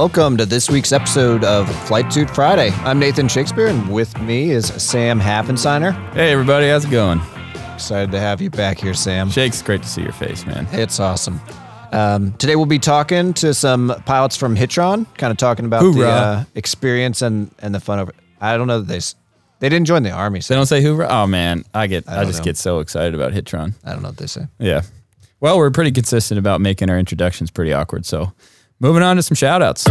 Welcome to this week's episode of Flight Suit Friday. I'm Nathan Shakespeare, and with me is Sam Haffensteiner. Hey, everybody, how's it going? Excited to have you back here, Sam. Shake's great to see your face, man. It's awesome. Um, today we'll be talking to some pilots from Hitron, kind of talking about the uh, experience and, and the fun of it. I don't know that they s- they didn't join the army, So. They don't say hoorah? Oh, man, I get, I, don't just know. get so excited about Hitron. I don't know what they say. Yeah. Well, we're pretty consistent about making our introductions pretty awkward. So moving on to some shout outs.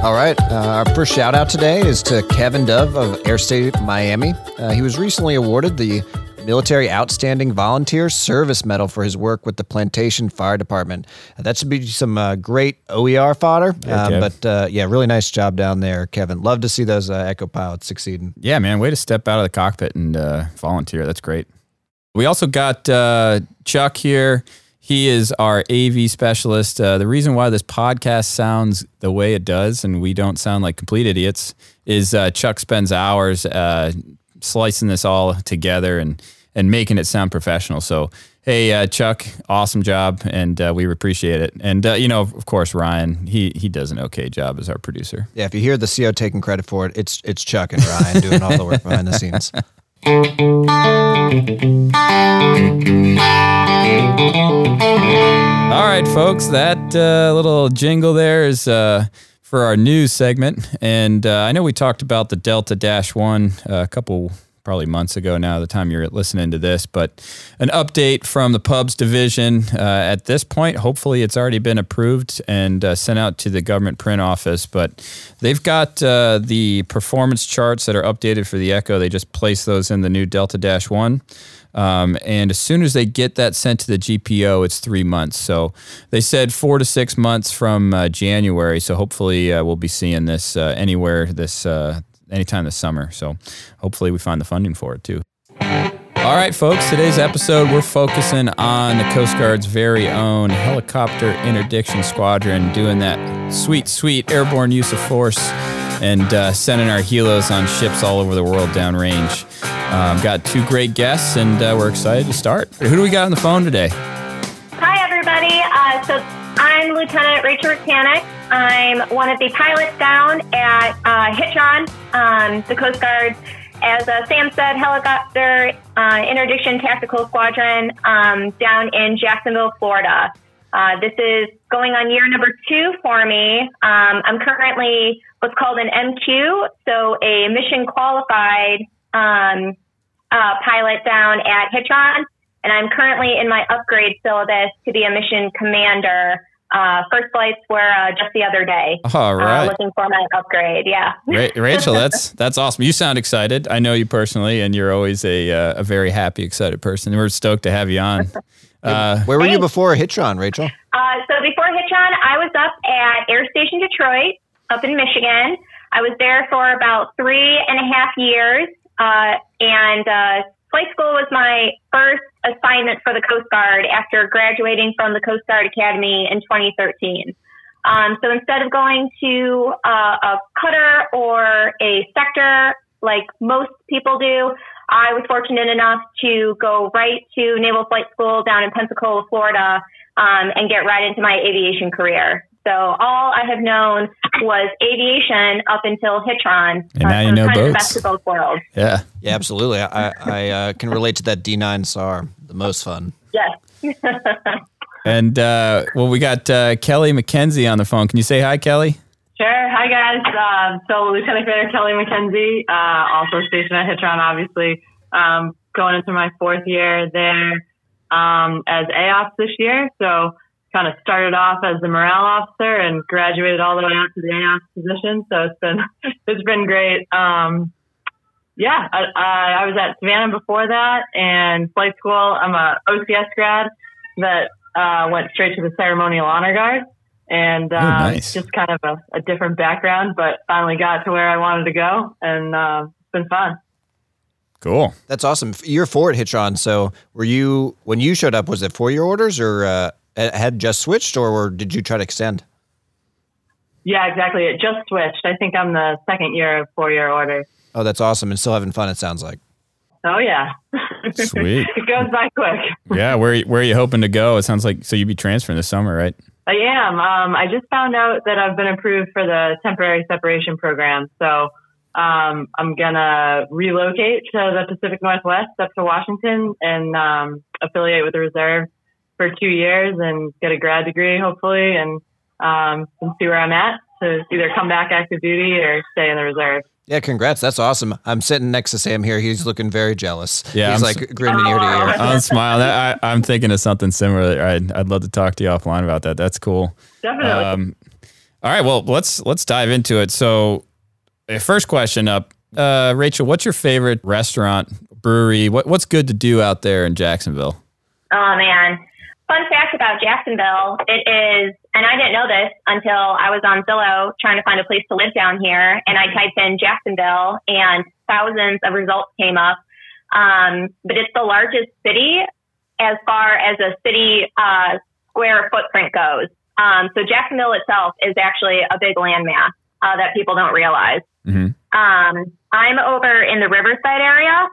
All right. Uh, our first shout out today is to Kevin Dove of Air State Miami. Uh, he was recently awarded the Military Outstanding Volunteer Service Medal for his work with the Plantation Fire Department. Uh, that should be some uh, great OER fodder. Um, but uh, yeah, really nice job down there, Kevin. Love to see those uh, Echo pilots succeeding. Yeah, man, way to step out of the cockpit and uh, volunteer. That's great. We also got uh, Chuck here. He is our AV specialist. Uh, the reason why this podcast sounds the way it does and we don't sound like complete idiots is uh, Chuck spends hours uh, slicing this all together and, and making it sound professional. So, hey, uh, Chuck, awesome job, and uh, we appreciate it. And, uh, you know, of course, Ryan, he, he does an okay job as our producer. Yeah, if you hear the CO taking credit for it, it's it's Chuck and Ryan doing all the work behind the scenes. All right, folks, that uh, little jingle there is uh, for our news segment. And uh, I know we talked about the Delta Dash 1 uh, a couple, probably months ago now, the time you're listening to this, but an update from the pubs division. Uh, at this point, hopefully it's already been approved and uh, sent out to the government print office, but they've got uh, the performance charts that are updated for the Echo. They just placed those in the new Delta Dash 1. Um, and as soon as they get that sent to the GPO, it's three months. So they said four to six months from uh, January. So hopefully uh, we'll be seeing this uh, anywhere this anytime this summer. So hopefully we find the funding for it too. All right, folks, today's episode, we're focusing on the Coast Guard's very own helicopter interdiction squadron, doing that sweet, sweet airborne use of force and uh, sending our helos on ships all over the world downrange. Um, got two great guests, and uh, we're excited to start. Who do we got on the phone today? Hi, everybody. Uh, so I'm Lieutenant Rachel Ritanek. I'm one of the pilots down at uh, Hitron, um, the Coast Guard. As uh, Sam said, helicopter uh, interdiction tactical squadron um, down in Jacksonville, Florida. Uh, this is going on year number two for me. Um, I'm currently what's called an MQ, so a mission qualified um, uh, pilot down at Hitron, and I'm currently in my upgrade syllabus to be a mission commander. Uh, first flights were uh, just the other day. All right. Uh, looking for my upgrade. Yeah. Ra- Rachel, that's that's awesome. You sound excited. I know you personally, and you're always a uh, a very happy, excited person. We're stoked to have you on. Uh, Where were you Thanks. before Hitron, Rachel? Uh, so before Hitron, I was up at Air Station Detroit, up in Michigan. I was there for about three and a half years, uh, and uh, flight school was my first assignment for the Coast Guard after graduating from the Coast Guard Academy in 2013. Um, so instead of going to uh, a cutter or a sector like most people do, I was fortunate enough to go right to Naval Flight School down in Pensacola, Florida, um, and get right into my aviation career. So all I have known was aviation up until Hitron. And now you so know kind of the boats. best of both worlds. yeah. Yeah, absolutely. I, I uh, can relate to that D9 SAR, the most fun. Yes. And uh, well, we got uh, Kelly McKenzie on the phone. Can you say hi, Kelly? Sure. Hi, guys. Um, so, Lieutenant Commander Kelly McKenzie, uh, also stationed at Hitron, obviously, um, going into my fourth year there um, as AOPS this year. So, kind of started off as a morale officer and graduated all the way up to the AOS position. So, it's been it's been great. Um, yeah, I, I, I was at Savannah before that and flight school. I'm a OCS grad that uh, went straight to the ceremonial honor guard and uh, Oh, nice. just kind of a, a different background, but finally got to where I wanted to go, and uh, it's been fun. Cool. That's awesome. Year four at Hitron. So were you, when you showed up, was it for your orders or uh, it had just switched or were, did you try to extend? Yeah, exactly. It just switched. I think I'm the second year of four year order. Oh, that's awesome. And still having fun, it sounds like. Oh yeah. Sweet. it goes by quick. Yeah, where where are you hoping to go? It sounds like so you'd be transferring this summer, right? I am. Um, I just found out that I've been approved for the temporary separation program. So um, I'm gonna relocate to the Pacific Northwest up to Washington and um, affiliate with the reserve for two years and get a grad degree, hopefully, and um, and see where I'm at to either come back active duty or stay in the reserve. Yeah, congrats. That's awesome. I'm sitting next to Sam here. He's looking very jealous. Yeah, he's I'm like s- grinning ear to ear. I'm smiling. I, I'm thinking of something similar. I'd, I'd love to talk to you offline about that. That's cool. Definitely. Um, all right, well let's let's dive into it. So, uh, first question up, uh, Rachel, what's your favorite restaurant, brewery? What what's good to do out there in Jacksonville? Oh man. Fun fact about Jacksonville, it is, and I didn't know this until I was on Zillow trying to find a place to live down here, and I typed in Jacksonville, and thousands of results came up. Um, but it's the largest city as far as a city uh, square footprint goes. Um, so Jacksonville itself is actually a big landmass uh, that people don't realize. Mhm. Um, I'm over in the Riverside area,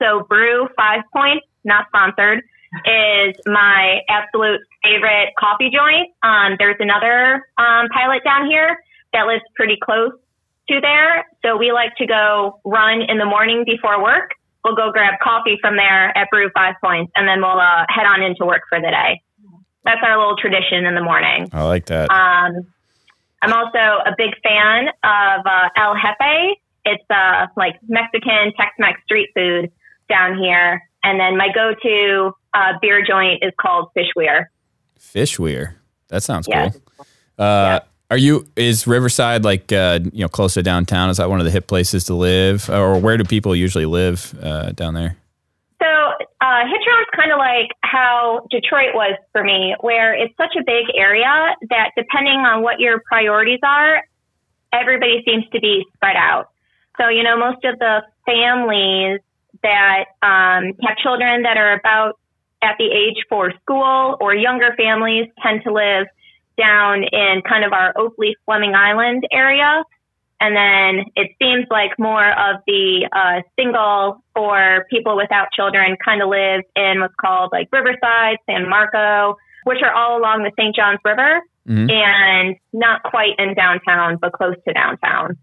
so Brew Five Points, not sponsored is my absolute favorite coffee joint. Um, there's another um, pilot down here that lives pretty close to there. So we like to go run in the morning before work. We'll go grab coffee from there at Brew Five Points, and then we'll uh, head on into work for the day. That's our little tradition in the morning. I like that. Um, I'm also a big fan of uh, El Jefe. It's uh, like Mexican Tex-Mex street food down here. And then my go-to uh, beer joint is called Fishweir. Fishweir. That sounds Yeah. cool. Uh, Are you is Riverside like uh, you know close to downtown? Is that one of the hip places to live, or where do people usually live uh, down there? So uh, Hitron's kind of like how Detroit was for me, where it's such a big area that depending on what your priorities are, everybody seems to be spread out. So you know, most of the families that um, have children that are about at the age for school or younger families tend to live down in kind of our Oakleaf Fleming Island area. And then it seems like more of the uh, single or people without children kind of live in what's called like Riverside, San Marco, which are all along the St. Johns River Mhm. and not quite in downtown, but close to downtown.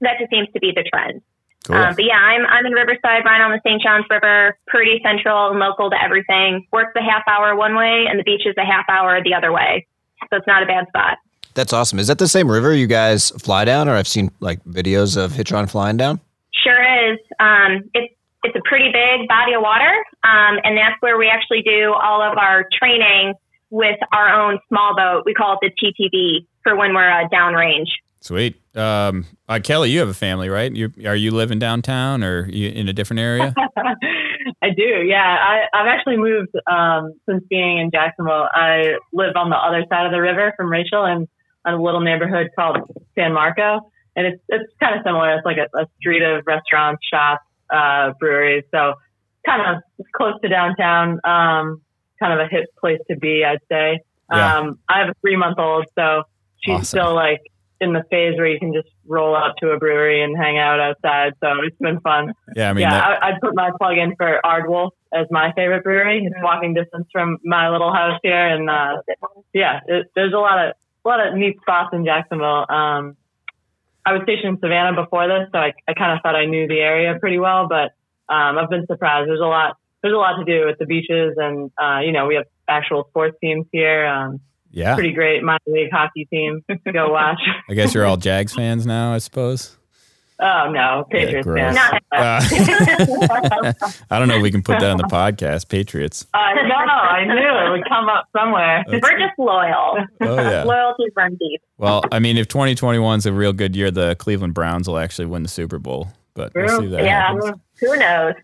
That just seems to be the trend. Cool. Um, but yeah, I'm I'm in Riverside, right on the St. Johns River, pretty central and local to everything. Works a half hour one way, and the beach is a half hour the other way, so it's not a bad spot. That's awesome. Is that the same river you guys fly down, or I've seen like videos of Hitron flying down? Sure is. Um, it's it's a pretty big body of water, um, and that's where we actually do all of our training with our own small boat. We call it the TTV for when we're uh, downrange. Sweet. Um, uh, Kelly, you have a family, right? You are you living downtown or you in a different area? I do, yeah. I, I've actually moved um, since being in Jacksonville. I live on the other side of the river from Rachel in a little neighborhood called San Marco. And it's it's kind of similar. It's like a, a street of restaurants, shops, uh, breweries. So kind of close to downtown, um, kind of a hip place to be, I'd say. Yeah. Um, I have a three month old, so she's Awesome. still like in the phase where you can just roll out to a brewery and hang out outside. So it's been fun Yeah, I mean, yeah, that, I, I'd put my plug in for Aardwolf as my favorite brewery. It's walking distance from my little house here, and uh, yeah, it, there's a lot of a lot of neat spots in Jacksonville. Um, I was stationed in Savannah before this, so I, I kind of thought I knew the area pretty well, but um, I've been surprised. There's a lot there's a lot to do with the beaches, and uh, you know we have actual sports teams here. Um, yeah. pretty great minor league hockey team go watch. I guess you're all Jags fans now, I suppose. oh no, Patriots gross. fan. Not- Uh, I don't know if we can put that on the podcast. Patriots. I know, I knew it would come up somewhere. That's- We're just loyal. Oh yeah. Loyalties run deep. Well, I mean, if 2021 is a real good year, the Cleveland Browns will actually win the Super Bowl. But we'll see that yeah. happens. Who knows?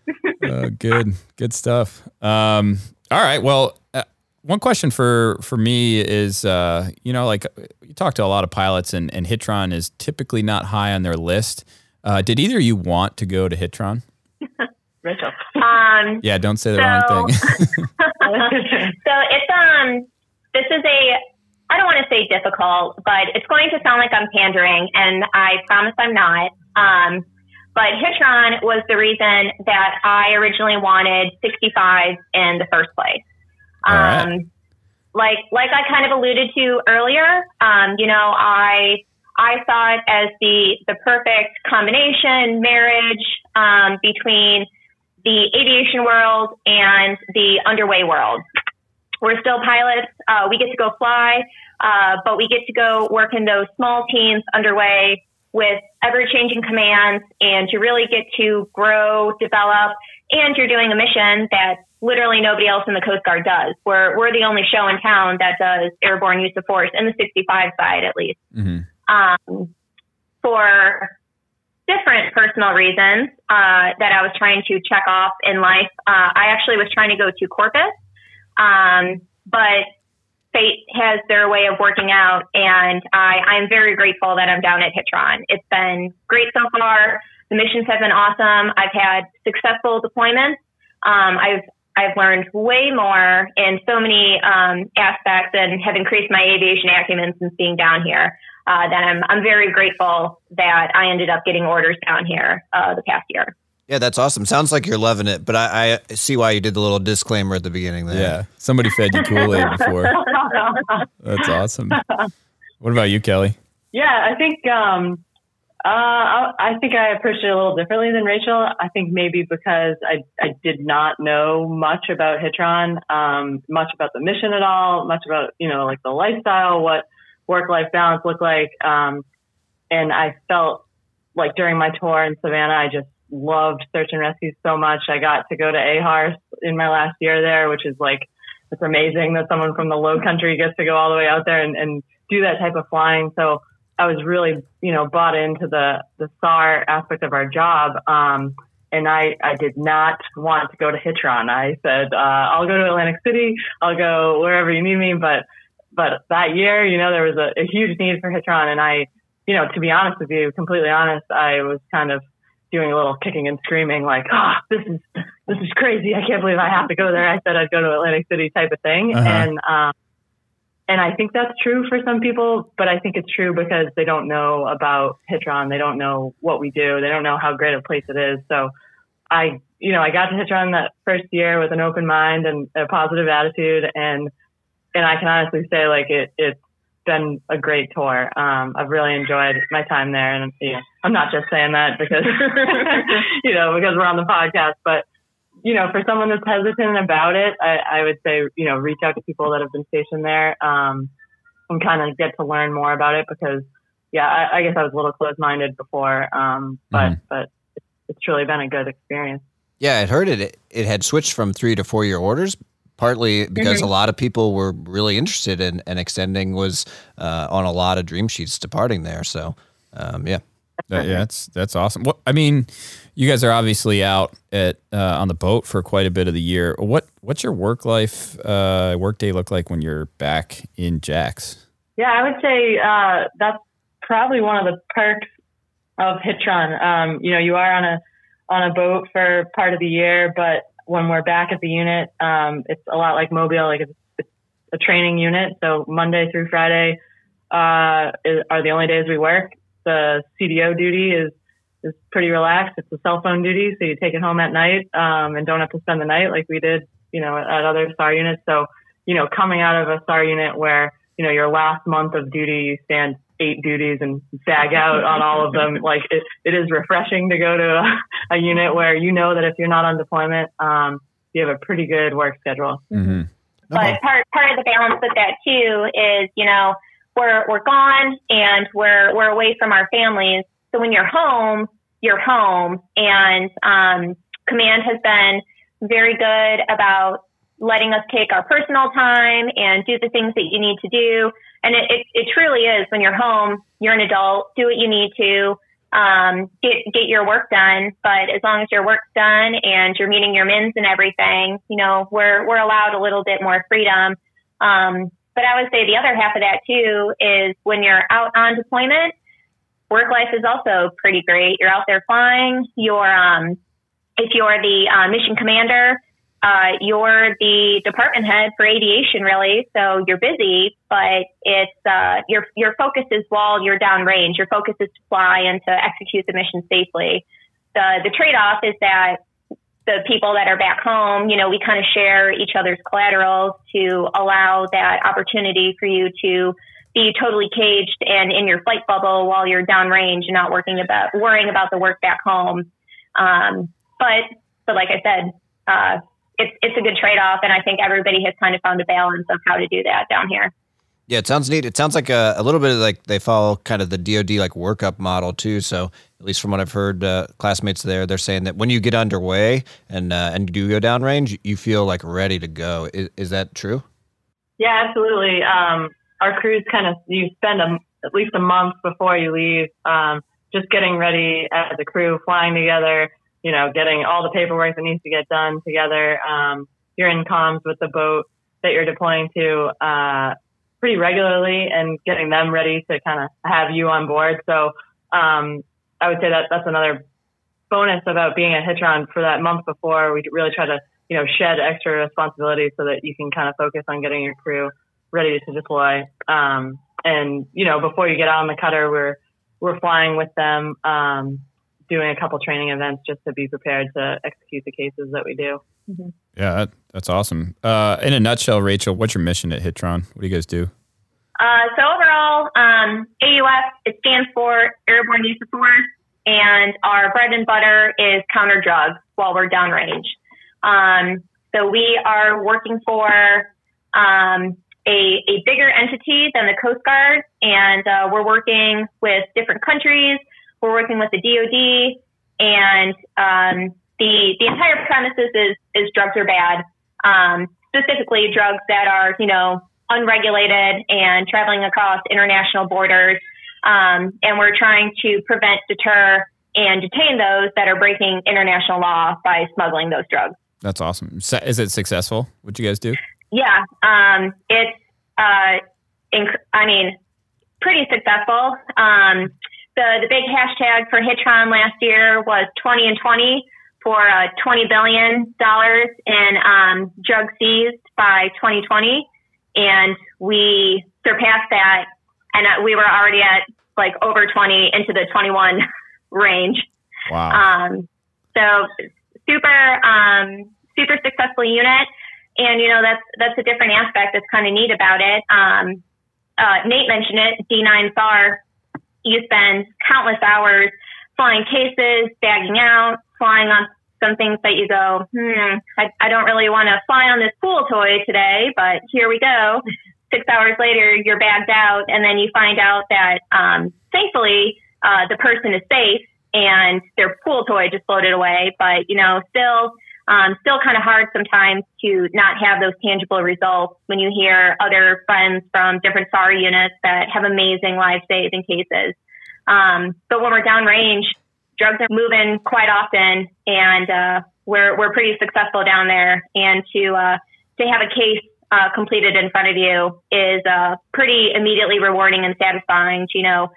Uh, good, good stuff. Um, all right. Well, uh, one question for for me is, uh, you know, like you talk to a lot of pilots, and, and Hitron is typically not high on their list. Uh, did either of you want to go to Hitron? Rachel. Um, Yeah, don't say the wrong thing. So it's um this is a I don't want to say difficult, but it's going to sound like I'm pandering and I promise I'm not. Um but Hitron was the reason that I originally wanted 65 in the first place. Um, like like I kind of alluded to earlier, um, you know, I I saw it as the the perfect combination marriage um, between the aviation world and the underway world. We're still pilots. Uh, we get to go fly, uh, but we get to go work in those small teams underway with ever changing commands and to really get to grow, develop, and you're doing a mission that literally nobody else in the Coast Guard does. We're, we're the only show in town that does airborne use of force in the 65 side, at least. hmm Um, for different personal reasons uh, that I was trying to check off in life, uh, I actually was trying to go to Corpus, um, but fate has their way of working out, and I, I'm very grateful that I'm down at Hitron. It's been great so far. The missions have been awesome. I've had successful deployments. Um, I've I've learned way more in so many um, aspects and have increased my aviation acumen since being down here. Uh, that I'm I'm very grateful that I ended up getting orders down here uh, the past year. Yeah, that's awesome. Sounds like you're loving it, but I, I see why you did the little disclaimer at the beginning there. Yeah. Somebody fed you Kool Aid before. That's awesome. What about you, Kelly? Yeah, I think um, uh, I think I approached it a little differently than Rachel. I think maybe because I I did not know much about Hitron, um, much about the mission at all, much about you know like the lifestyle, what work life balance looked like, um, and I felt like during my tour in Savannah, I just loved search and rescue so much. I got to go to AHARS in my last year there, which is like it's amazing that someone from the low country gets to go all the way out there and, and do that type of flying. So I was really, you know, bought into the, the SAR aspect of our job. Um, and I, I did not want to go to Hitron. I said, uh, I'll go to Atlantic City. I'll go wherever you need me. But, but that year, you know, there was a, a huge need for Hitron. And I, you know, to be honest with you, completely honest, I was kind of doing a little kicking and screaming like, oh, this is, this is crazy. I can't believe I have to go there. I said I'd go to Atlantic City type of thing. Uh-huh. And, um, and I think that's true for some people, but I think it's true because they don't know about Hitron. They don't know what we do. They don't know how great a place it is. So I, you know, I got to Hitron that first year with an open mind and a positive attitude. And, and I can honestly say like it, it's been a great tour. Um, I've really enjoyed my time there. And you know, I'm not just saying that because, you know, because we're on the podcast, but you know, for someone that's hesitant about it, I, I would say, you know, reach out to people that have been stationed there, um, and kind of get to learn more about it because, yeah, I, I guess I was a little closed minded before. Um, but, Mhm. but it's, it's truly been a good experience. Yeah, I heard it. It had switched from three to four year orders, partly because a lot of people were really interested in and extending was uh, on a lot of dream sheets departing there. So, um, yeah. Uh, yeah, that's that's awesome. What I mean, you guys are obviously out at uh, on the boat for quite a bit of the year. What what's your work life uh, work day look like when you're back in Jax? Yeah, I would say uh, that's probably one of the perks of Hitron. Um, you know, you are on a on a boat for part of the year, but when we're back at the unit, um, it's a lot like Mobile. Like it's, it's a training unit, so Monday through Friday uh, is, are the only days we work. The CDO duty is is pretty relaxed. It's a cell phone duty, so you take it home at night um, and don't have to spend the night like we did, you know, at other SAR units. So, you know, coming out of a SAR unit where you know your last month of duty, you stand eight duties and bag out on all of them. Like it, it is refreshing to go to a, a unit where you know that if you're not on deployment, um, you have a pretty good work schedule. Mm-hmm. But part part of the balance with that too is, you know, we're we're gone and we're we're away from our families. So when you're home, you're home. And um, command has been very good about letting us take our personal time and do the things that you need to do. And it, it, it truly is when you're home, you're an adult, do what you need to, um, get, get your work done. But as long as your work's done and you're meeting your mins and everything, you know, we're, we're allowed a little bit more freedom. Um, but I would say the other half of that too is when you're out on deployment, work life is also pretty great. You're out there flying. You're, um, if you're the uh, mission commander, uh, you're the department head for aviation, really. So you're busy, but it's uh, your your focus is while you're downrange. Your focus is to fly and to execute the mission safely. the the trade off is that the people that are back home, you know, we kind of share each other's collaterals to allow that opportunity for you to be totally caged and in your flight bubble while you're downrange and not working about worrying about the work back home. Um, but but like I said, uh, it's it's a good trade off, and I think everybody has kind of found a balance of how to do that down here. Yeah, it sounds neat. It sounds like a, a little bit like they follow kind of the DoD like workup model too. So at least from what I've heard, uh, classmates there, they're saying that when you get underway and uh, and do go downrange, you feel like ready to go. Is, is that true? Yeah, absolutely. Um, our crews kind of you spend a, at least a month before you leave, um, just getting ready as a crew, flying together. You know, getting all the paperwork that needs to get done together. Um, you're in comms with the boat that you're deploying to uh, pretty regularly, and getting them ready to kind of have you on board. So um, I would say that that's another bonus about being a Hitron for that month before. We really try to you know shed extra responsibility so that you can kind of focus on getting your crew ready to deploy. Um, and you know, before you get on the cutter, we're we're flying with them, um, doing a couple training events just to be prepared to execute the cases that we do. Mm-hmm. Yeah, that, that's awesome. Uh, in a nutshell, Rachel, what's your mission at Hitron? What do you guys do? Uh, so overall, um, AUF it stands for Airborne Use of Force, and our bread and butter is counter drugs while we're downrange. Um, so we are working for um, a, a bigger entity than the Coast Guard, and uh, we're working with different countries. We're working with the DoD, and um, the the entire premises is is drugs are bad. Um, specifically, drugs that are you know unregulated and traveling across international borders. Um, and we're trying to prevent, deter, and detain those that are breaking international law by smuggling those drugs. That's awesome. Is it successful? What you guys do? Yeah, um, it's, uh, inc- I mean, pretty successful. Um, the, the big hashtag for Hitron last year was 20 and 20 for uh, $20 billion in um, drug seized by 2020. And we surpassed that. And uh, we were already at like over 20 into the 21 range. Wow. Um, so super, um, super successful unit. And, you know, that's, that's a different aspect that's kind of neat about it. Um, uh, Nate mentioned it, D9 SAR. You spend countless hours flying cases, bagging out, flying on some things that you go, hmm, I, I don't really want to fly on this pool toy today, but here we go. Six hours later, you're bagged out, and then you find out that, um, thankfully, uh, the person is safe and their pool toy just floated away. But, you know, still, um, still kind of hard sometimes to not have those tangible results when you hear other friends from different SAR units that have amazing life saving cases. Um, but when we're downrange, drugs are moving quite often, and uh, we're we're pretty successful down there. And to uh, to have a case uh, completed in front of you is uh, pretty immediately rewarding and satisfying. To, you know,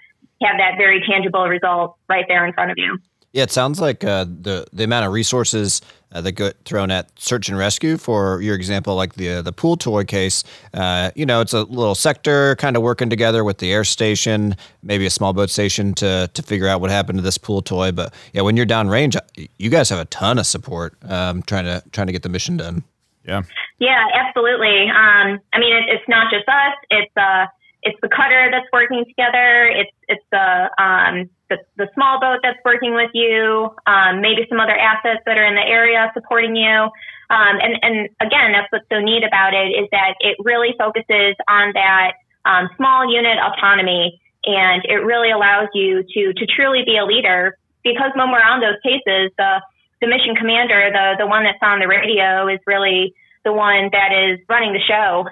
have that very tangible result right there in front of you. Yeah, it sounds like uh, the the amount of resources uh, that get thrown at search and rescue. For your example, like the uh, the pool toy case, uh, you know, it's a little sector kind of working together with the air station, maybe a small boat station to to figure out what happened to this pool toy. But yeah, when you're downrange, you guys have a ton of support um, trying to trying to get the mission done. Yeah. Yeah, absolutely. Um, I mean, it, it's not just us. It's uh, it's the cutter that's working together. It's it's the um, the, the small boat that's working with you, um, maybe some other assets that are in the area supporting you. Um, and, and again, that's what's so neat about it is that it really focuses on that um, small unit autonomy, and it really allows you to to truly be a leader. Because when we're on those cases, the the mission commander, the the one that's on the radio, is really the one that is running the show.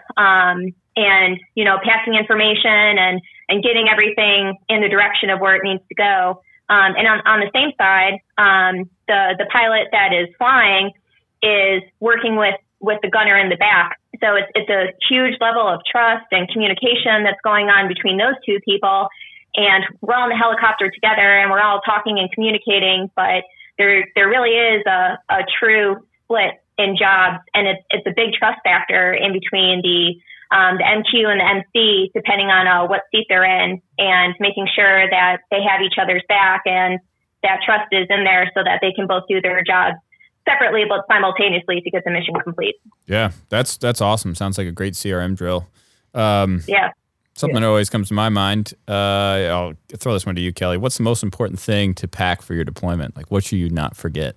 And you know passing information and and getting everything in the direction of where it needs to go. Um, and on, on the same side, um, the the pilot that is flying is working with with the gunner in the back. So it's it's a huge level of trust and communication that's going on between those two people. And we're all in the helicopter together, and we're all talking and communicating. But there there really is a, a true split in jobs, and it's it's a big trust factor in between the um, the MQ and the MC, depending on uh, what seat they're in, and making sure that they have each other's back and that trust is in there so that they can both do their jobs separately but simultaneously to get the mission complete. Yeah, that's that's awesome. Sounds like a great CRM drill. Um, yeah. Something that always comes to my mind. Uh, I'll throw this one to you, Kelly. What's the most important thing to pack for your deployment? Like, what should you not forget?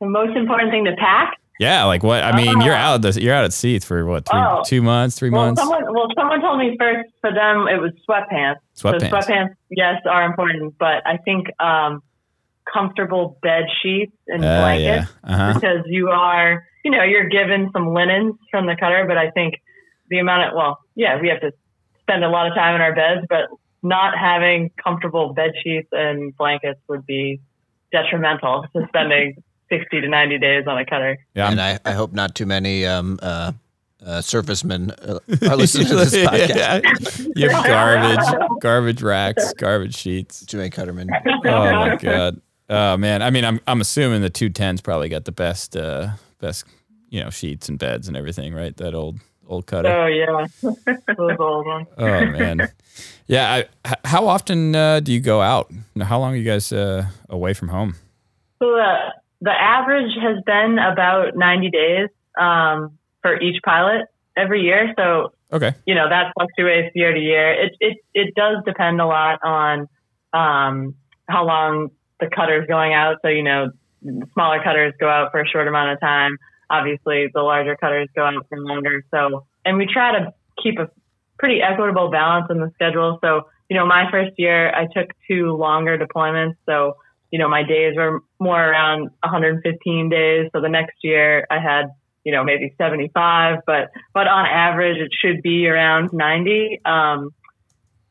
The most important thing to pack? Yeah, like what? I mean, you're out. The, you're out at sea for what? Three, Oh. two months, three Well, months. someone, well, someone told me first for them it was sweatpants. Sweatpants. So sweatpants, yes, are important, but I think um, comfortable bed sheets and Uh, blankets yeah. Uh huh. because you are, you know, you're given some linens from the cutter, but I think the amount of, well, yeah, we have to spend a lot of time in our beds, but not having comfortable bed sheets and blankets would be detrimental to spending 60 to 90 days on a cutter. Yeah. and I, I hope not too many um, uh, uh, surfacemen uh, are listening to this podcast. you have garbage, garbage racks, garbage sheets. Too many cuttermen. Oh my god. Oh man. I mean, I'm I'm assuming the two tens probably got the best uh best you know sheets and beds and everything, right? That old old cutter. Oh, yeah. Those old ones. Oh man. Yeah. I, h- how often uh, do you go out? How long are you guys uh, away from home? So the average has been about 90 days um, for each pilot every year. So Okay. you know that fluctuates year to year. It it it does depend a lot on um, how long the cutter's going out. So you know, smaller cutters go out for a short amount of time. Obviously, the larger cutters go out for longer. So and we try to keep a pretty equitable balance in the schedule. So you know, my first year I took two longer deployments. So you know, my days were more around 115 days. So the next year I had you know, maybe 75, but, but on average, it should be around 90. Um,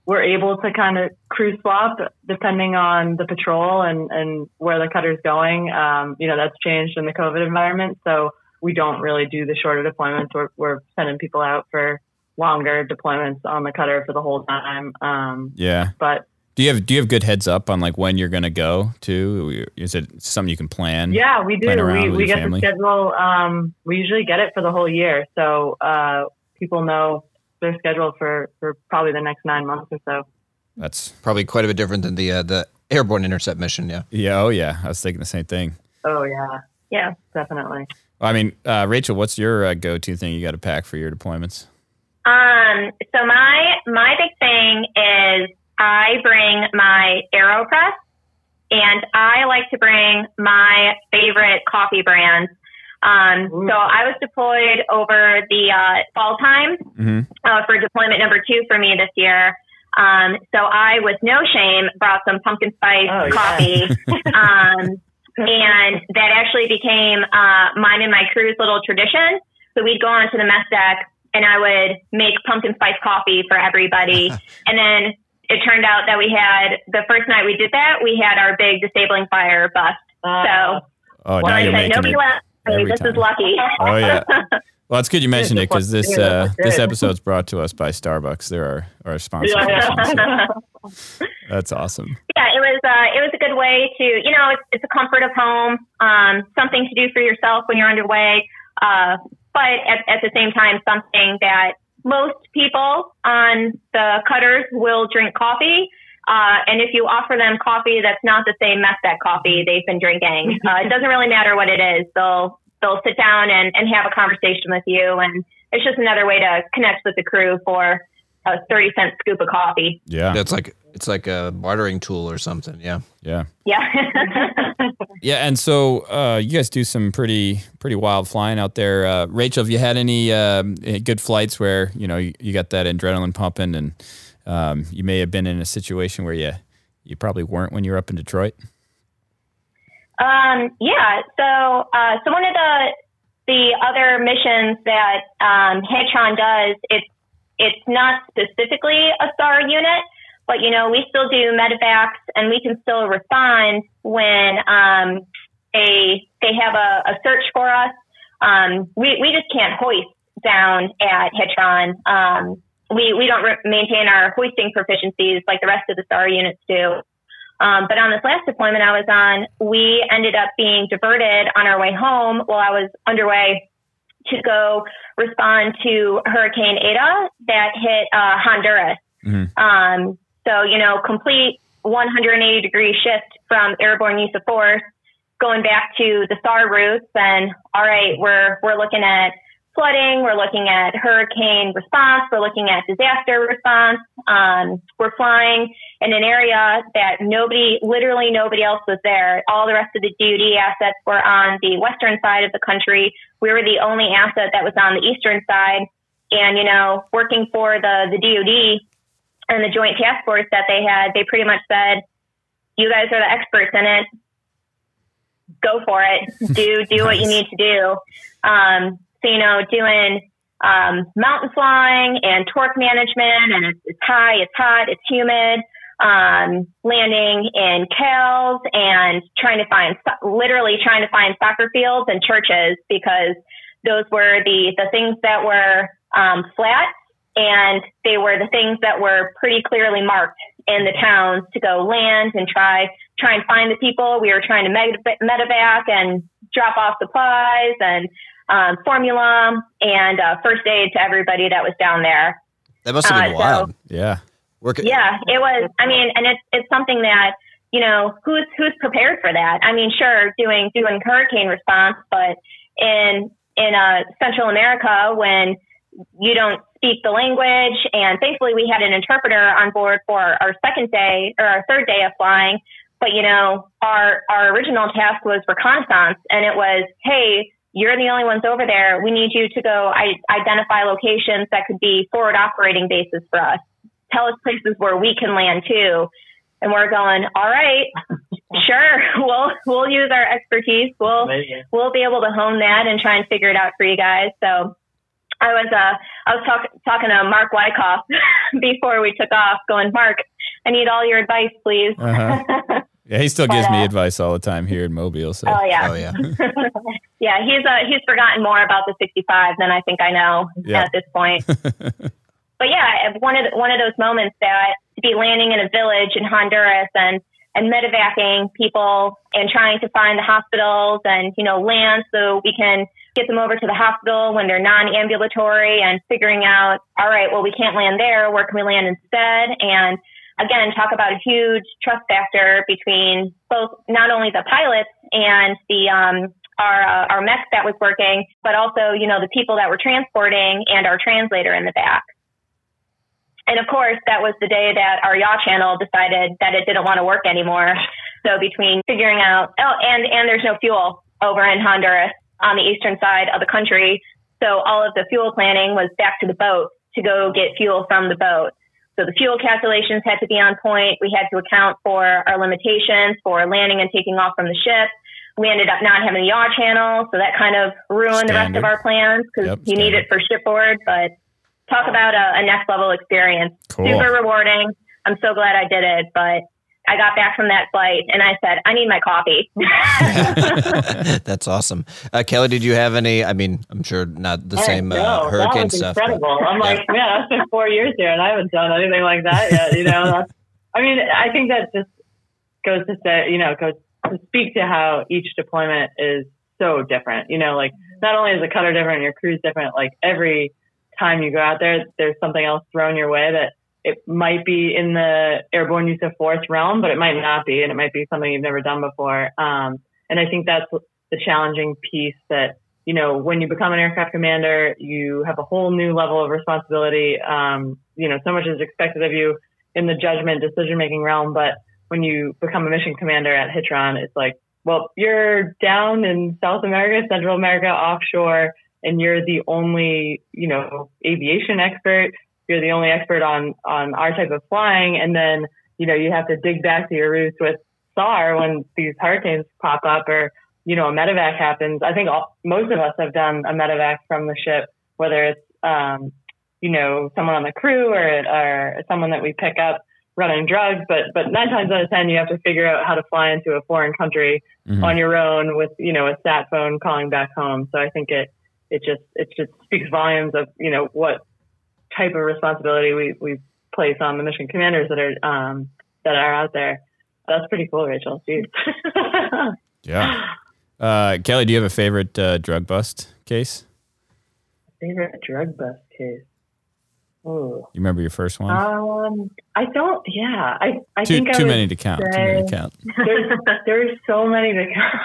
we're able to kind of crew swap depending on the patrol and, and where the cutter's going. Um, you know, that's changed in the COVID environment. So we don't really do the shorter deployments. We're, we're sending people out for longer deployments on the cutter for the whole time. Um, Yeah. but Do you have do you have good heads up on like when you're gonna go to? Is it something you can plan? Yeah, we do. We, we get family? the schedule. Um, we usually get it for the whole year, so uh, people know their schedule for, for probably the next nine months or so. That's Probably quite a bit different than the uh, the airborne intercept mission. Yeah. yeah. Oh yeah. I was thinking the same thing. Oh yeah, Yeah. definitely. I mean, uh, Rachel, what's your uh, go-to thing you got to pack for your deployments? Um, so my my big thing is I bring my AeroPress and I like to bring my favorite coffee brand. Um, Ooh. so I was deployed over the uh, fall time Mm-hmm. uh, for deployment number two for me this year. Um, so I, with no shame, brought some pumpkin spice Oh, yeah. coffee. um, and that actually became uh, mine and my crew's little tradition. So we'd go onto the mess deck and I would make pumpkin spice coffee for everybody. and then it turned out that we had the first night we did that, we had our big disabling fire bust. Uh, Oh, So now I you're said, making nobody it. left. every This time. is lucky. Oh yeah. Well, it's good you mentioned it because this uh, this good. episode's brought to us by Starbucks. They're our, our sponsor. yeah, That's awesome. yeah, it was uh, it was a good way to you know it's, it's a comfort of home, um, something to do for yourself when you're underway, uh, but at, at the same time something that most people on the cutters will drink coffee. Uh, and if you offer them coffee that's not the same mess that coffee they've been drinking, uh, it doesn't really matter what it is. They'll they'll sit down and, and have a conversation with you, and it's just another way to connect with the crew for a thirty cent scoop of coffee. Yeah. It's like it's like a bartering tool or something. Yeah. Yeah. Yeah. Yeah, and so uh, you guys do some pretty pretty wild flying out there. Uh, Rachel, have you had any um, eh, good flights where you know you, you got that adrenaline pumping, and um, you may have been in a situation where you you probably weren't when you were up in Detroit? Um, yeah. So, uh, so one of the the other missions that um, Hitron does, it's it's not specifically a SAR unit, but you know we still do medevacs and we can still respond when um, they have a, a search for us. Um, we we just can't hoist down at Hitron. Um, we we don't re- maintain our hoisting proficiencies like the rest of the SAR units do. Um, but on this last deployment I was on, we ended up being diverted on our way home while I was underway to go respond to Hurricane Eta that hit uh, Honduras. Mhm. Um, so, you know, complete 180 degree shift from airborne use of force, going back to the SAR routes. And all right, we're we're looking at flooding, we're looking at hurricane response, we're looking at disaster response. Um, we're flying in an area that nobody, literally nobody else was there. All the rest of the DoD assets were on the western side of the country. We were the only asset that was on the eastern side. And, you know, working for the, the DoD and the joint task force that they had, they pretty much said, you guys are the experts in it. Go for it. Do, do what you need to do. Um, you know, doing um, mountain flying and torque management, and it's, it's high, it's hot, it's humid. Um, landing in CALs and trying to find, literally trying to find soccer fields and churches because those were the the things that were um, flat and they were the things that were pretty clearly marked in the towns to go land and try try and find the people. We were trying to medevac and drop off supplies and um, formula and uh, first aid to everybody that was down there. That must have been uh, wild. So, yeah. Working. Yeah, it was. I mean, and it's it's something that you know who's who's prepared for that. I mean, sure, doing doing hurricane response, but in in uh, Central America when you don't speak the language, and thankfully we had an interpreter on board for our second day or our third day of flying. But you know, our our original task was reconnaissance, and it was, hey, you're the only ones over there. We need you to go I- identify locations that could be forward operating bases for us. Tell us places where we can land too. And we're going, all right, sure, we'll we'll use our expertise. We'll we'll be able to hone that and try and figure it out for you guys. So I was uh I was talking talking to Mark Wyckoff before we took off, going, Mark, I need all your advice, please. Uh-huh. Yeah, he still gives uh, me advice all the time here in Mobile. So. Oh yeah, oh yeah, yeah. He's uh, he's forgotten more about the 65 than I think I know at this point. but yeah, one of the, one of those moments that to be landing in a village in Honduras and and medevacing people and trying to find the hospitals and you know land so we can get them over to the hospital when they're non-ambulatory and figuring out all right well we can't land there where can we land instead and again, talk about a huge trust factor between both not only the pilots and the um, our uh, our mech that was working, but also you know the people that were transporting and our translator in the back. And of course, that was the day that our yaw channel decided that it didn't want to work anymore. So between figuring out oh, and and there's no fuel over in Honduras on the eastern side of the country, so all of the fuel planning was back to the boat to go get fuel from the boat. So the fuel calculations had to be on point. We had to account for our limitations for landing and taking off from the ship. We ended up not having the yaw channel, so that kind of ruined standard. the rest of our plans because yep, you need it for shipboard. But talk about a, a next level experience. Cool. Super rewarding. I'm so glad I did it, but I got back from that flight and I said, I need my coffee. That's awesome. Uh, Kelly, did you have any? I mean, I'm sure not the same uh, no, hurricane stuff. Incredible. But, I'm yeah. like, man, it's been four years here and I haven't done anything like that yet. You know, I mean, I think that just goes to say, you know, goes to speak to how each deployment is so different. You know, like not only is the cutter different, your crew's different. Like every time you go out there, there's something else thrown your way that it might be in the airborne use of force realm, but it might not be, and it might be something you've never done before. Um, and I think that's the challenging piece that, you know, when you become an aircraft commander, you have a whole new level of responsibility. Um, you know, so much is expected of you in the judgment decision making realm, but when you become a mission commander at Hitron, it's like, well, you're down in South America, Central America, offshore, and you're the only, you know, aviation expert you're the only expert on on our type of flying, and then you know you have to dig back to your roots with SAR when these hurricanes pop up or you know a medevac happens. I think all, most of us have done a medevac from the ship, whether it's um, you know someone on the crew or or someone that we pick up running drugs, but but nine times out of ten, you have to figure out how to fly into a foreign country mm-hmm. on your own with you know a sat phone calling back home. So I think it it just it just speaks volumes of you know what type of responsibility we, we place on the mission commanders that are um, that are out there. That's pretty cool, Rachel. Yeah. Uh, Kelly, do you have a favorite uh, drug bust case? Favorite drug bust case? Ooh. You remember your first one? Um, I don't. Yeah, I. I too think too would many to count. Too many to count. There's, there's so many to count.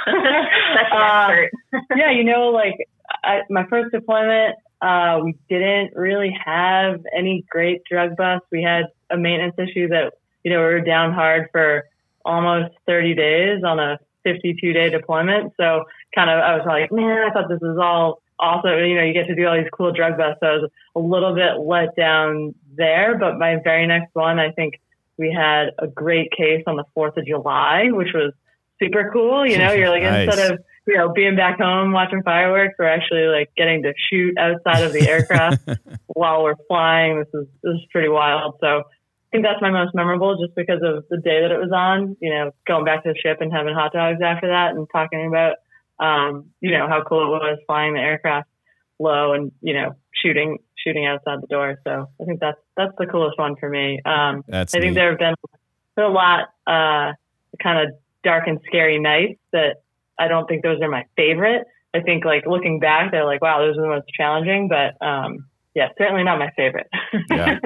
That's Uh, yeah, you know, like I, my first deployment, uh, we didn't really have any great drug busts. We had a maintenance issue that, you know, we were down hard for almost 30 days on a 52 day deployment. So kind of, I was like, man, I thought this was all awesome. You know, you get to do all these cool drug busts. So I was a little bit let down there. But my very next one, I think we had a great case on the 4th of July, which was super cool. You know, you're like, Nice. instead of, you know, being back home watching fireworks, we're actually like getting to shoot outside of the aircraft while we're flying. This is this is pretty wild. So I think that's my most memorable, just because of the day that it was on. You know, going back to the ship and having hot dogs after that, and talking about, um, you know, how cool it was flying the aircraft low and you know shooting shooting outside the door. So I think that's that's the coolest one for me. Um, That's I think neat. there have been been a lot uh, kind of dark and scary nights that I don't think those are my favorite. I think like looking back, they're like, wow, those are the most challenging, but um, yeah, certainly not my favorite. Yeah.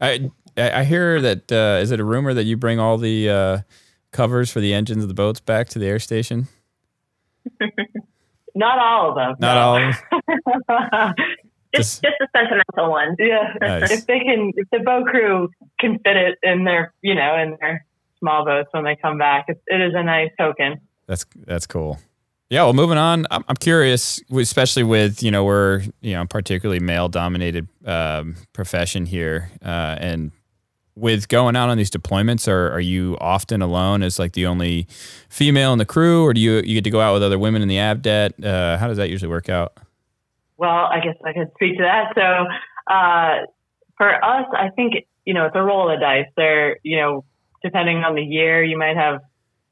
I I I hear that uh, is it a rumor that you bring all the uh, covers for the engines of the boats back to the air station? not all of them. Not no. all. Of them? Just, just the sentimental ones. yeah. Nice. If they can, if the boat crew can fit it in their, you know, in their small boats when they come back, it, it is a nice token. That's that's cool. Yeah. Well, moving on. I'm, I'm curious, especially with you know we're you know particularly male dominated um, profession here, uh, and with going out on these deployments, are are you often alone as like the only female in the crew, or do you you get to go out with other women in the AVDET? Uh, how does that usually work out? Well, I guess I could speak to that. So, uh, for us, I think, you know, it's a roll of the dice. There, you know, depending on the year, you might have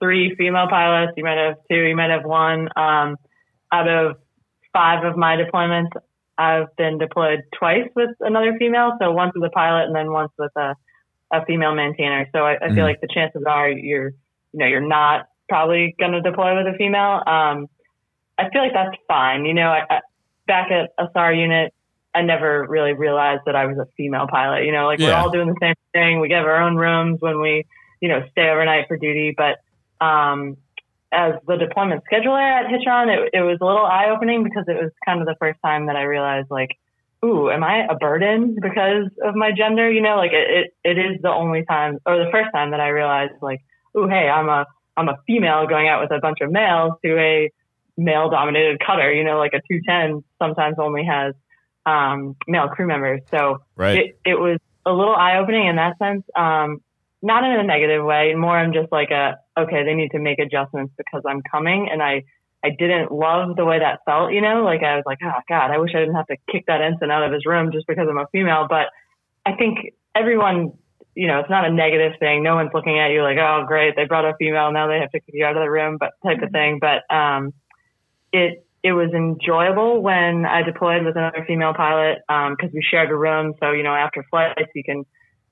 three female pilots, you might have two, you might have one. Um, out of five of my deployments, I've been deployed twice with another female. So once with a pilot and then once with a, a female maintainer. So I, I Mhm. feel like the chances are you're, you know, you're not probably going to deploy with a female. Um, I feel like that's fine. You know, I, I, back at a SAR unit, I never really realized that I was a female pilot. You know, like we're all doing the same thing. We have our own rooms when we, you know, stay overnight for duty. But um, as the deployment scheduler at Hitron, it, it was a little eye opening because it was kind of the first time that I realized, like, ooh, am I a burden because of my gender? You know, like it, it, it is the only time or the first time that I realized, like, ooh, hey, I'm a I'm a female going out with a bunch of males to a male dominated cutter, you know, like a 210 sometimes only has um, male crew members. So Right. it, it was a little eye opening in that sense. Um, not in a negative way, more I'm just like a, okay, they need to make adjustments because I'm coming. And I, I didn't love the way that felt, you know, like I was like, oh God, I wish I didn't have to kick that ensign out of his room just because I'm a female. But I think everyone, you know, it's not a negative thing. No one's looking at you like, oh, great, they brought a female, now they have to kick you out of the room, but type of thing. But um, it it was enjoyable when I deployed with another female pilot because we shared a room. So you know, after flights, you can,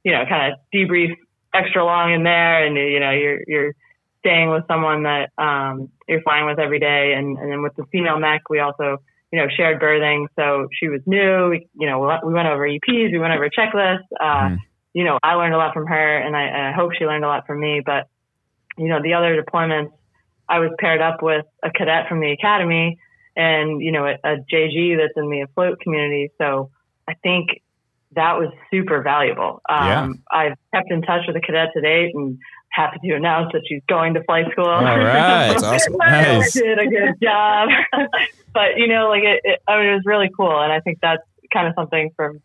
you know, kind of debrief extra long in there, and you know, you're you're staying with someone that um, you're flying with every day. And and then with the female mech, we also you know shared berthing. So she was new. We, you know, we went over EPs, we went over checklists. Uh, Mhm. You know, I learned a lot from her, and I, and I hope she learned a lot from me. But you know, the other deployments, I was paired up with a cadet from the academy and, you know, a, a JG that's in the afloat community. So I think that was super valuable. Um, I've kept in touch with the cadet to date and happy to announce that she's going to flight school. All right. That's awesome. Nice. did a good job. but, you know, like it, it, I mean, it was really cool. And I think that's kind of something from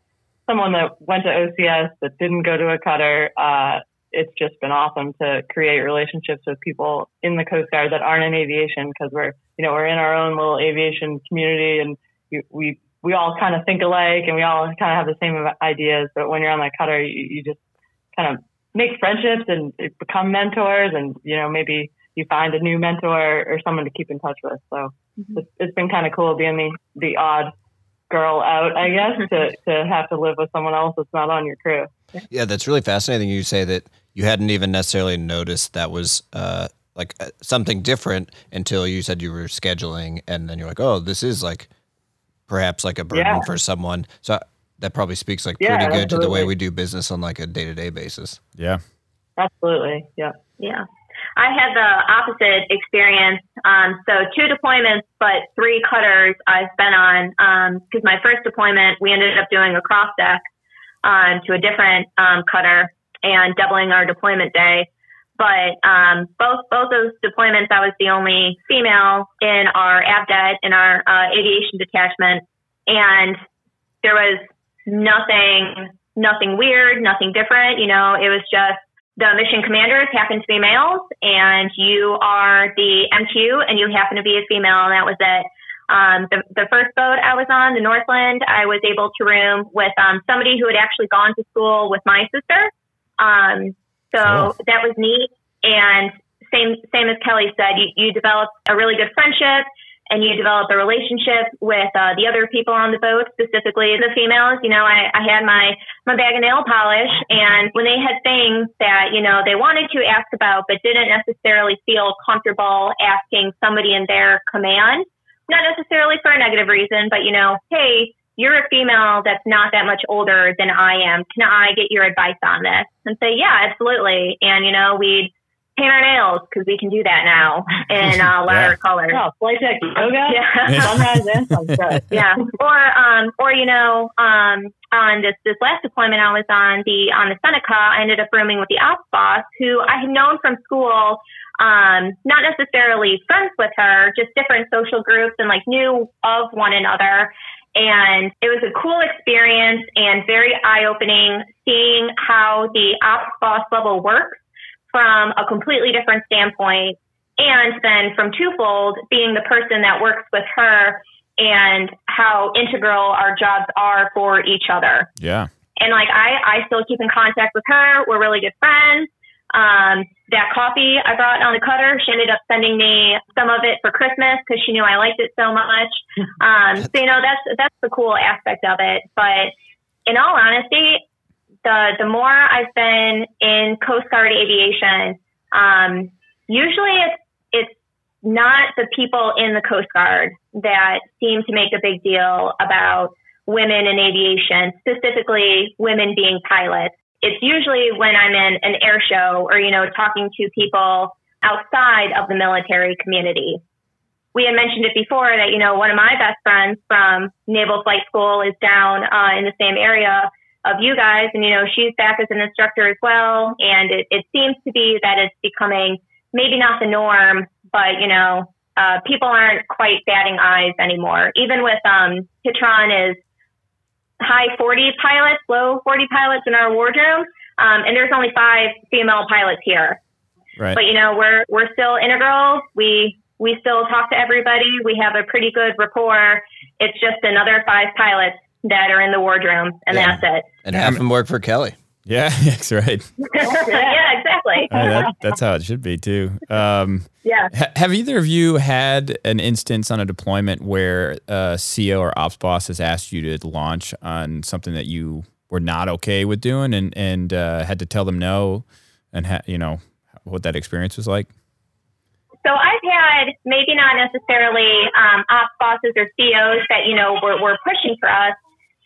someone that went to OCS that didn't go to a cutter. Uh, it's just been awesome to create relationships with people in the Coast Guard that aren't in aviation because we're, you know, we're in our own little aviation community and you, we, we all kind of think alike and we all kind of have the same ideas. But when you're on that cutter, you, you just kind of make friendships and become mentors and, you know, maybe you find a new mentor or someone to keep in touch with. So it's, it's been kind of cool being the, the odd girl out, I guess, to, to have to live with someone else that's not on your crew. Yeah, that's really fascinating. You say that you hadn't even necessarily noticed that was uh, like uh, something different until you said you were scheduling, and then you're like, oh, this is like perhaps like a burden Yeah. for someone. So that probably speaks like Yeah, pretty good to the way we do business on like a day to day basis. Yeah. Absolutely. Yeah. Yeah. I had the opposite experience. Um, so two deployments, but three cutters I've been on. Because my first deployment, we ended up doing a cross deck um, to a different um, cutter and doubling our deployment day. But um, both both those deployments, I was the only female in our AVDET in our uh, aviation detachment, and there was nothing nothing weird, nothing different. You know, it was just the mission commanders happen to be males and you are the MQ and you happen to be a female and that was it. Um, the, the first boat I was on, the Northland, I was able to room with um, somebody who had actually gone to school with my sister. Um, so Cool. that was neat. And same same as Kelly said, you, you develop a really good friendship and you develop a relationship with uh, the other people on the boat, specifically the females. You know, I, I had my my bag of nail polish, and when they had things that you know they wanted to ask about, but didn't necessarily feel comfortable asking somebody in their command, not necessarily for a negative reason, but you know, hey, you're a female that's not that much older than I am. Can I get your advice on this? And say, yeah, absolutely. And you know, we'd paint our nails because we can do that now in uh, lighter colors. Oh, flight deck yoga, Yeah. sunrise and sunset. yeah. Or um or you know, um on this this last deployment I was on the on the Seneca, I ended up rooming with the ops boss who I had known from school, um, not necessarily friends with her, just different social groups and like knew of one another. And it was a cool experience and very eye opening seeing how the ops boss level works from a completely different standpoint. And then from twofold, being the person that works with her and how integral our jobs are for each other. Yeah. And like I, I still keep in contact with her. We're really good friends. Um, that coffee I brought on the cutter, she ended up sending me some of it for Christmas because she knew I liked it so much. Um, so you know that's that's the cool aspect of it. But in all honesty, the the more I've been in Coast Guard aviation, um, usually it's it's not the people in the Coast Guard that seem to make a big deal about women in aviation, specifically women being pilots. It's usually when I'm in an air show or, you know, talking to people outside of the military community. We had mentioned it before that, you know, one of my best friends from Naval Flight School is down uh, in the same area of you guys. And, you know, she's back as an instructor as well. And it, it seems to be that it's becoming maybe not the norm, but, you know, uh, people aren't quite batting eyes anymore. Even with um, Hitron is high 40 pilots, low 40 pilots in our wardroom. Um, and there's only five female pilots here. Right. But you know, we're we're still integral. We we still talk to everybody. We have a pretty good rapport. It's just another five pilots that are in the wardroom, and Yeah. that's it. And half them work for Kelly. yeah, that's right. yeah, exactly. Uh, that, that's how it should be too. Um, Yeah. ha- have either of you had an instance on a deployment where a CO or ops boss has asked you to launch on something that you were not okay with doing and and uh, had to tell them no, and ha- you know what that experience was like? So I've had maybe not necessarily um, ops bosses or CEOs that you know were, were pushing for us.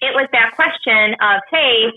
It was that question of, hey,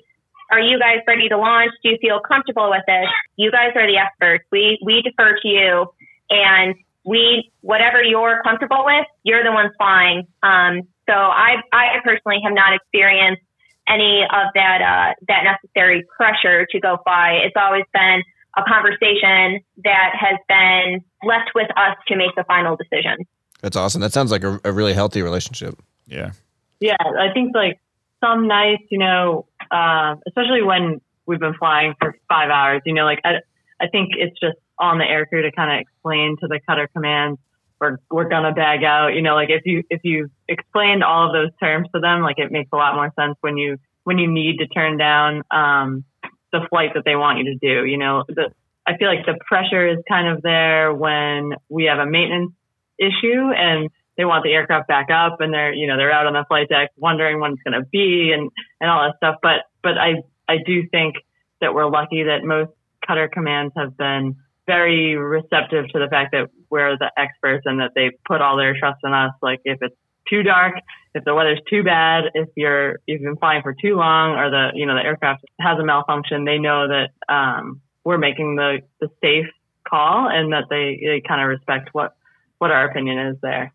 are you guys ready to launch? Do you feel comfortable with this? You guys are the experts. We we defer to you, and we whatever you're comfortable with, you're the ones flying. Um, so I I personally have not experienced any of that uh, that necessary pressure to go fly. It's always been a conversation that has been left with us to make the final decision. That's awesome. That sounds like a, a really healthy relationship. Yeah. Yeah, I think like some nights, you know, uh, especially when we've been flying for five hours, you know, like I, I think it's just on the aircrew to kind of explain to the cutter commands we're we're gonna bag out. You know, like if you if you explained all of those terms to them, like it makes a lot more sense when you when you need to turn down um, the flight that they want you to do. You know, the I feel like the pressure is kind of there when we have a maintenance issue and they want the aircraft back up and they're you know they're out on the flight deck wondering when it's going to be and and all that stuff but but i i do think that we're lucky that most cutter commands have been very receptive to the fact that we're the experts and that they put all their trust in us like if it's too dark, if the weather's too bad, if you're you've been flying for too long, or the you know the aircraft has a malfunction, they know that um, we're making the the safe call and that they they kind of respect what what our opinion is there.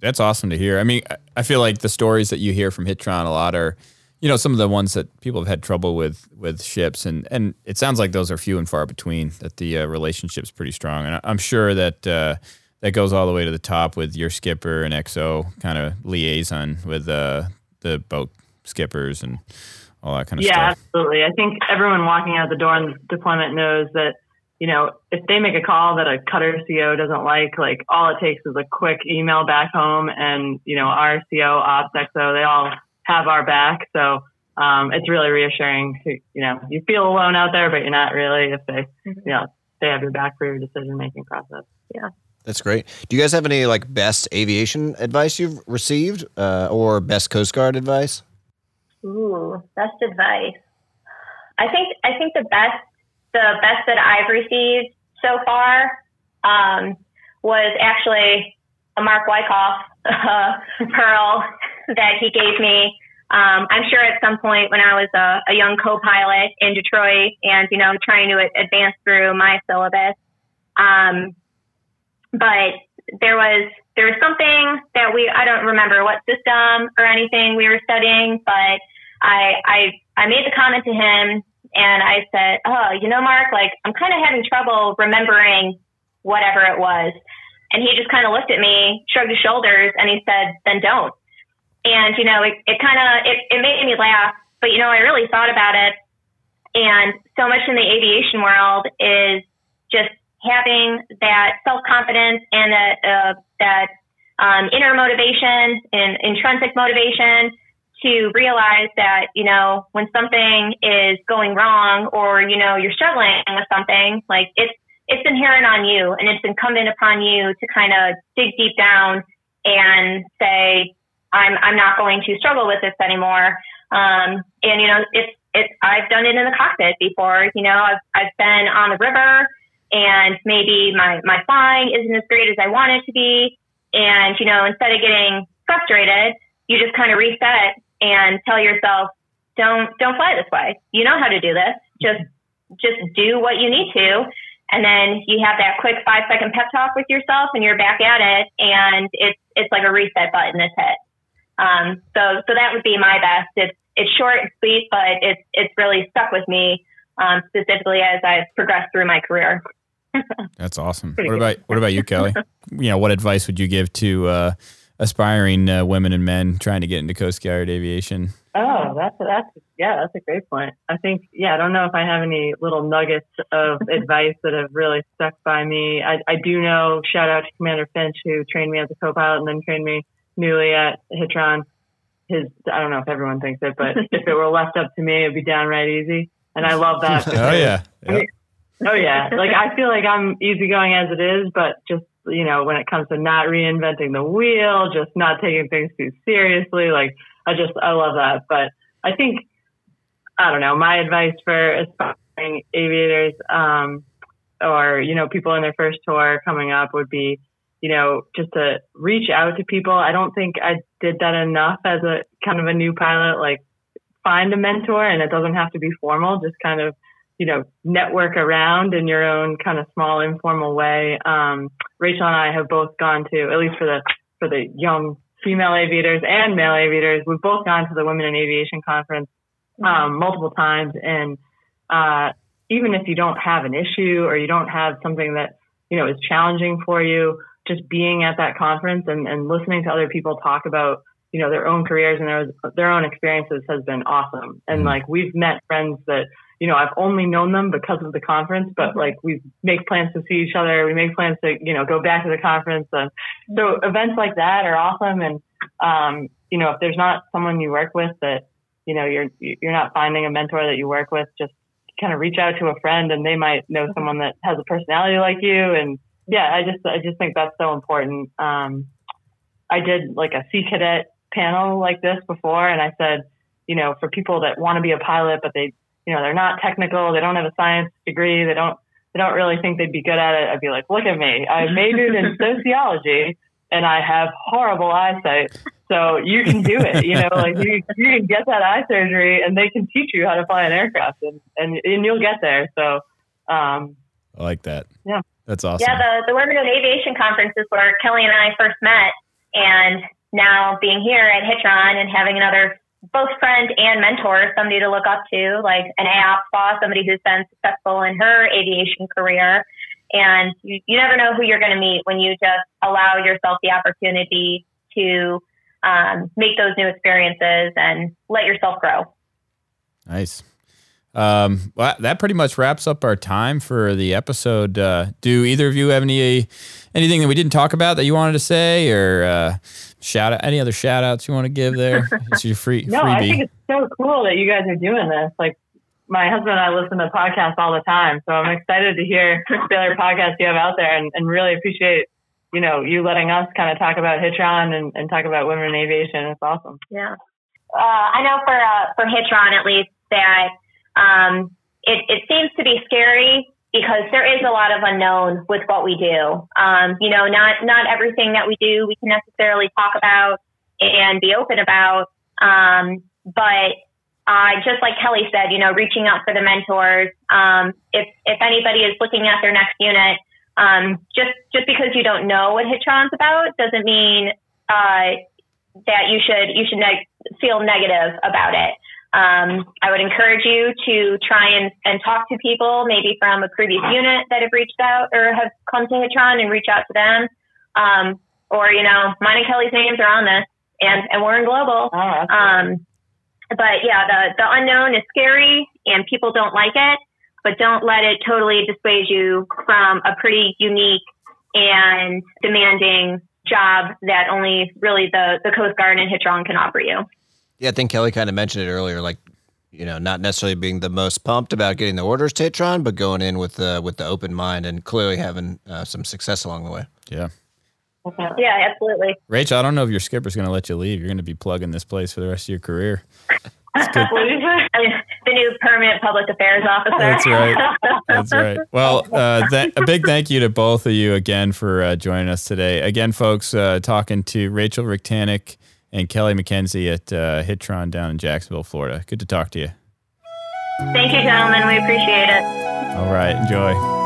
That's awesome to hear. I mean, I feel like the stories that you hear from Hitron a lot are, you know, some of the ones that people have had trouble with with ships, and and it sounds like those are few and far between. That the uh, relationship's pretty strong, and I'm sure that uh, that goes all the way to the top with your skipper and XO kind of liaison with uh, the boat skippers and all that kind of yeah, stuff. Yeah, absolutely. I think everyone walking out the door in deployment knows that you know, if they make a call that a cutter CO doesn't like, like all it takes is a quick email back home and, you know, our CO, ops, XO, they all have our back. So, um, it's really reassuring to, you know, you feel alone out there, but you're not really if they, mm-hmm. you know, they have your back for your decision making process. Yeah. That's great. Do you guys have any like best aviation advice you've received, uh, or best Coast Guard advice? Ooh, best advice. I think I think the best the best that I've received so far um, was actually a Mark Wyckoff uh, pearl that he gave me. Um, I'm sure at some point when I was a, a young co-pilot in Detroit and, you know, trying to advance through my syllabus. Um, but there was, there was something that we, I don't remember what system or anything we were studying, but I, I, I made the comment to him and I said, Oh, you know, Mark, like I'm kind of having trouble remembering whatever it was. And he just kind of looked at me, shrugged his shoulders, and he said, Then don't. And, you know, it, it kind of, it, it made me laugh, but, you know, I really thought about it. And so much in the aviation world is just having that self confidence and that, uh, that um, inner motivation and intrinsic motivation to realize that, you know, when something is going wrong or, you know, you're struggling with something, like it's, it's inherent on you and it's incumbent upon you to kind of dig deep down and say, I'm, I'm not going to struggle with this anymore. Um, and, you know, it's, it's, I've done it in the cockpit before, you know, I've, I've been on the river and maybe my, my flying isn't as great as I want it to be. And, you know, instead of getting frustrated, you just kind of reset and tell yourself, don't don't fly this way. You know how to do this. Just just do what you need to. And then you have that quick five second pep talk with yourself and you're back at it and it's it's like a reset button is hit. Um, so so that would be my best. It's it's short and sweet, but it's it's really stuck with me, um, specifically as I've progressed through my career. That's awesome. what about what about you, Kelly? you know, what advice would you give to uh, aspiring uh, women and men trying to get into Coast Guard aviation? Oh, that's that's yeah, that's a great point. I think yeah, I don't know if I have any little nuggets of advice that have really stuck by me. I, I do know. Shout out to Commander Finch who trained me as a co-pilot and then trained me newly at Hitron. His I don't know if everyone thinks it, but if it were left up to me, it'd be downright easy. And I love that. oh yeah. Yep. oh yeah. Like I feel like I'm easygoing as it is, but just you know, when it comes to not reinventing the wheel, just not taking things too seriously. Like, I just, I love that. But I think, I don't know, my advice for aspiring aviators, um, or, you know, people in their first tour coming up would be, you know, just to reach out to people. I don't think I did that enough as a kind of a new pilot, like find a mentor and it doesn't have to be formal, just kind of, you know, network around in your own kind of small informal way. Um, Rachel and I have both gone to, at least for the, for the young female aviators and male aviators, we've both gone to the Women in Aviation Conference, um, multiple times. And, uh, even if you don't have an issue or you don't have something that, you know, is challenging for you, just being at that conference and, and listening to other people talk about, you know, their own careers and their, their own experiences has been awesome. And mm-hmm. like we've met friends that, you know, I've only known them because of the conference, but like we make plans to see each other. We make plans to, you know, go back to the conference. And so events like that are awesome. And, um, you know, if there's not someone you work with that, you know, you're, you're not finding a mentor that you work with, just kind of reach out to a friend and they might know mm-hmm. someone that has a personality like you. And yeah, I just, I just think that's so important. Um, I did like a sea cadet panel like this before and I said, you know, for people that want to be a pilot, but they you know, they're not technical. They don't have a science degree. They don't, they don't really think they'd be good at it. I'd be like, look at me. I majored in sociology and I have horrible eyesight. So you can do it, you know, like you, you can get that eye surgery and they can teach you how to fly an aircraft and, and, and you'll get there. So, um, I like that. Yeah. That's awesome. Yeah, the, the Women in Aviation Conference is where Kelly and I first met. And now being here at Hitron and having another both friend and mentor, somebody to look up to, like an AOPS boss, somebody who's been successful in her aviation career. And you, you never know who you're going to meet when you just allow yourself the opportunity to um, make those new experiences and let yourself grow. Nice. Um, well, that pretty much wraps up our time for the episode. Uh, do either of you have any anything that we didn't talk about that you wanted to say, or uh, shout out any other shout outs you want to give there? It's your free no, freebie. I think it's so cool that you guys are doing this. Like my husband and I listen to podcasts all the time, so I'm excited to hear the other podcasts you have out there, and, and really appreciate you know you letting us kind of talk about Hitron and, and talk about women in aviation. It's awesome. Yeah, uh, I know for uh, for Hitron at least that um, it, it seems to be scary because there is a lot of unknown with what we do. Um, you know, not not everything that we do we can necessarily talk about and be open about. Um, but uh, just like Kelly said, you know, reaching out for the mentors. Um, if if anybody is looking at their next unit, um, just just because you don't know what Hitron's about doesn't mean uh, that you should you should neg- feel negative about it. Um, I would encourage you to try and, and talk to people, maybe from a previous unit that have reached out or have come to Hitron and reach out to them. Um, or, you know, mine and Kelly's names are on this and, and we're in global. Oh, um, but yeah, the, the unknown is scary and people don't like it, but don't let it totally dissuade you from a pretty unique and demanding job that only really the, the Coast Guard and Hitron can offer you. Yeah, I think Kelly kind of mentioned it earlier, like you know, not necessarily being the most pumped about getting the orders to Hitron, but going in with the with the open mind and clearly having uh, some success along the way. Yeah. Yeah, absolutely. Rachel, I don't know if your skipper's going to let you leave. You're going to be plugging this place for the rest of your career. the new permanent public affairs officer. That's right. That's right. Well, uh, th- a big thank you to both of you again for uh, joining us today. Again, folks, uh, talking to Rachel Richtanic and Kelly McKenzie at uh, Hitron down in Jacksonville, Florida. Good to talk to you. Thank you, gentlemen. We appreciate it. All right. Enjoy.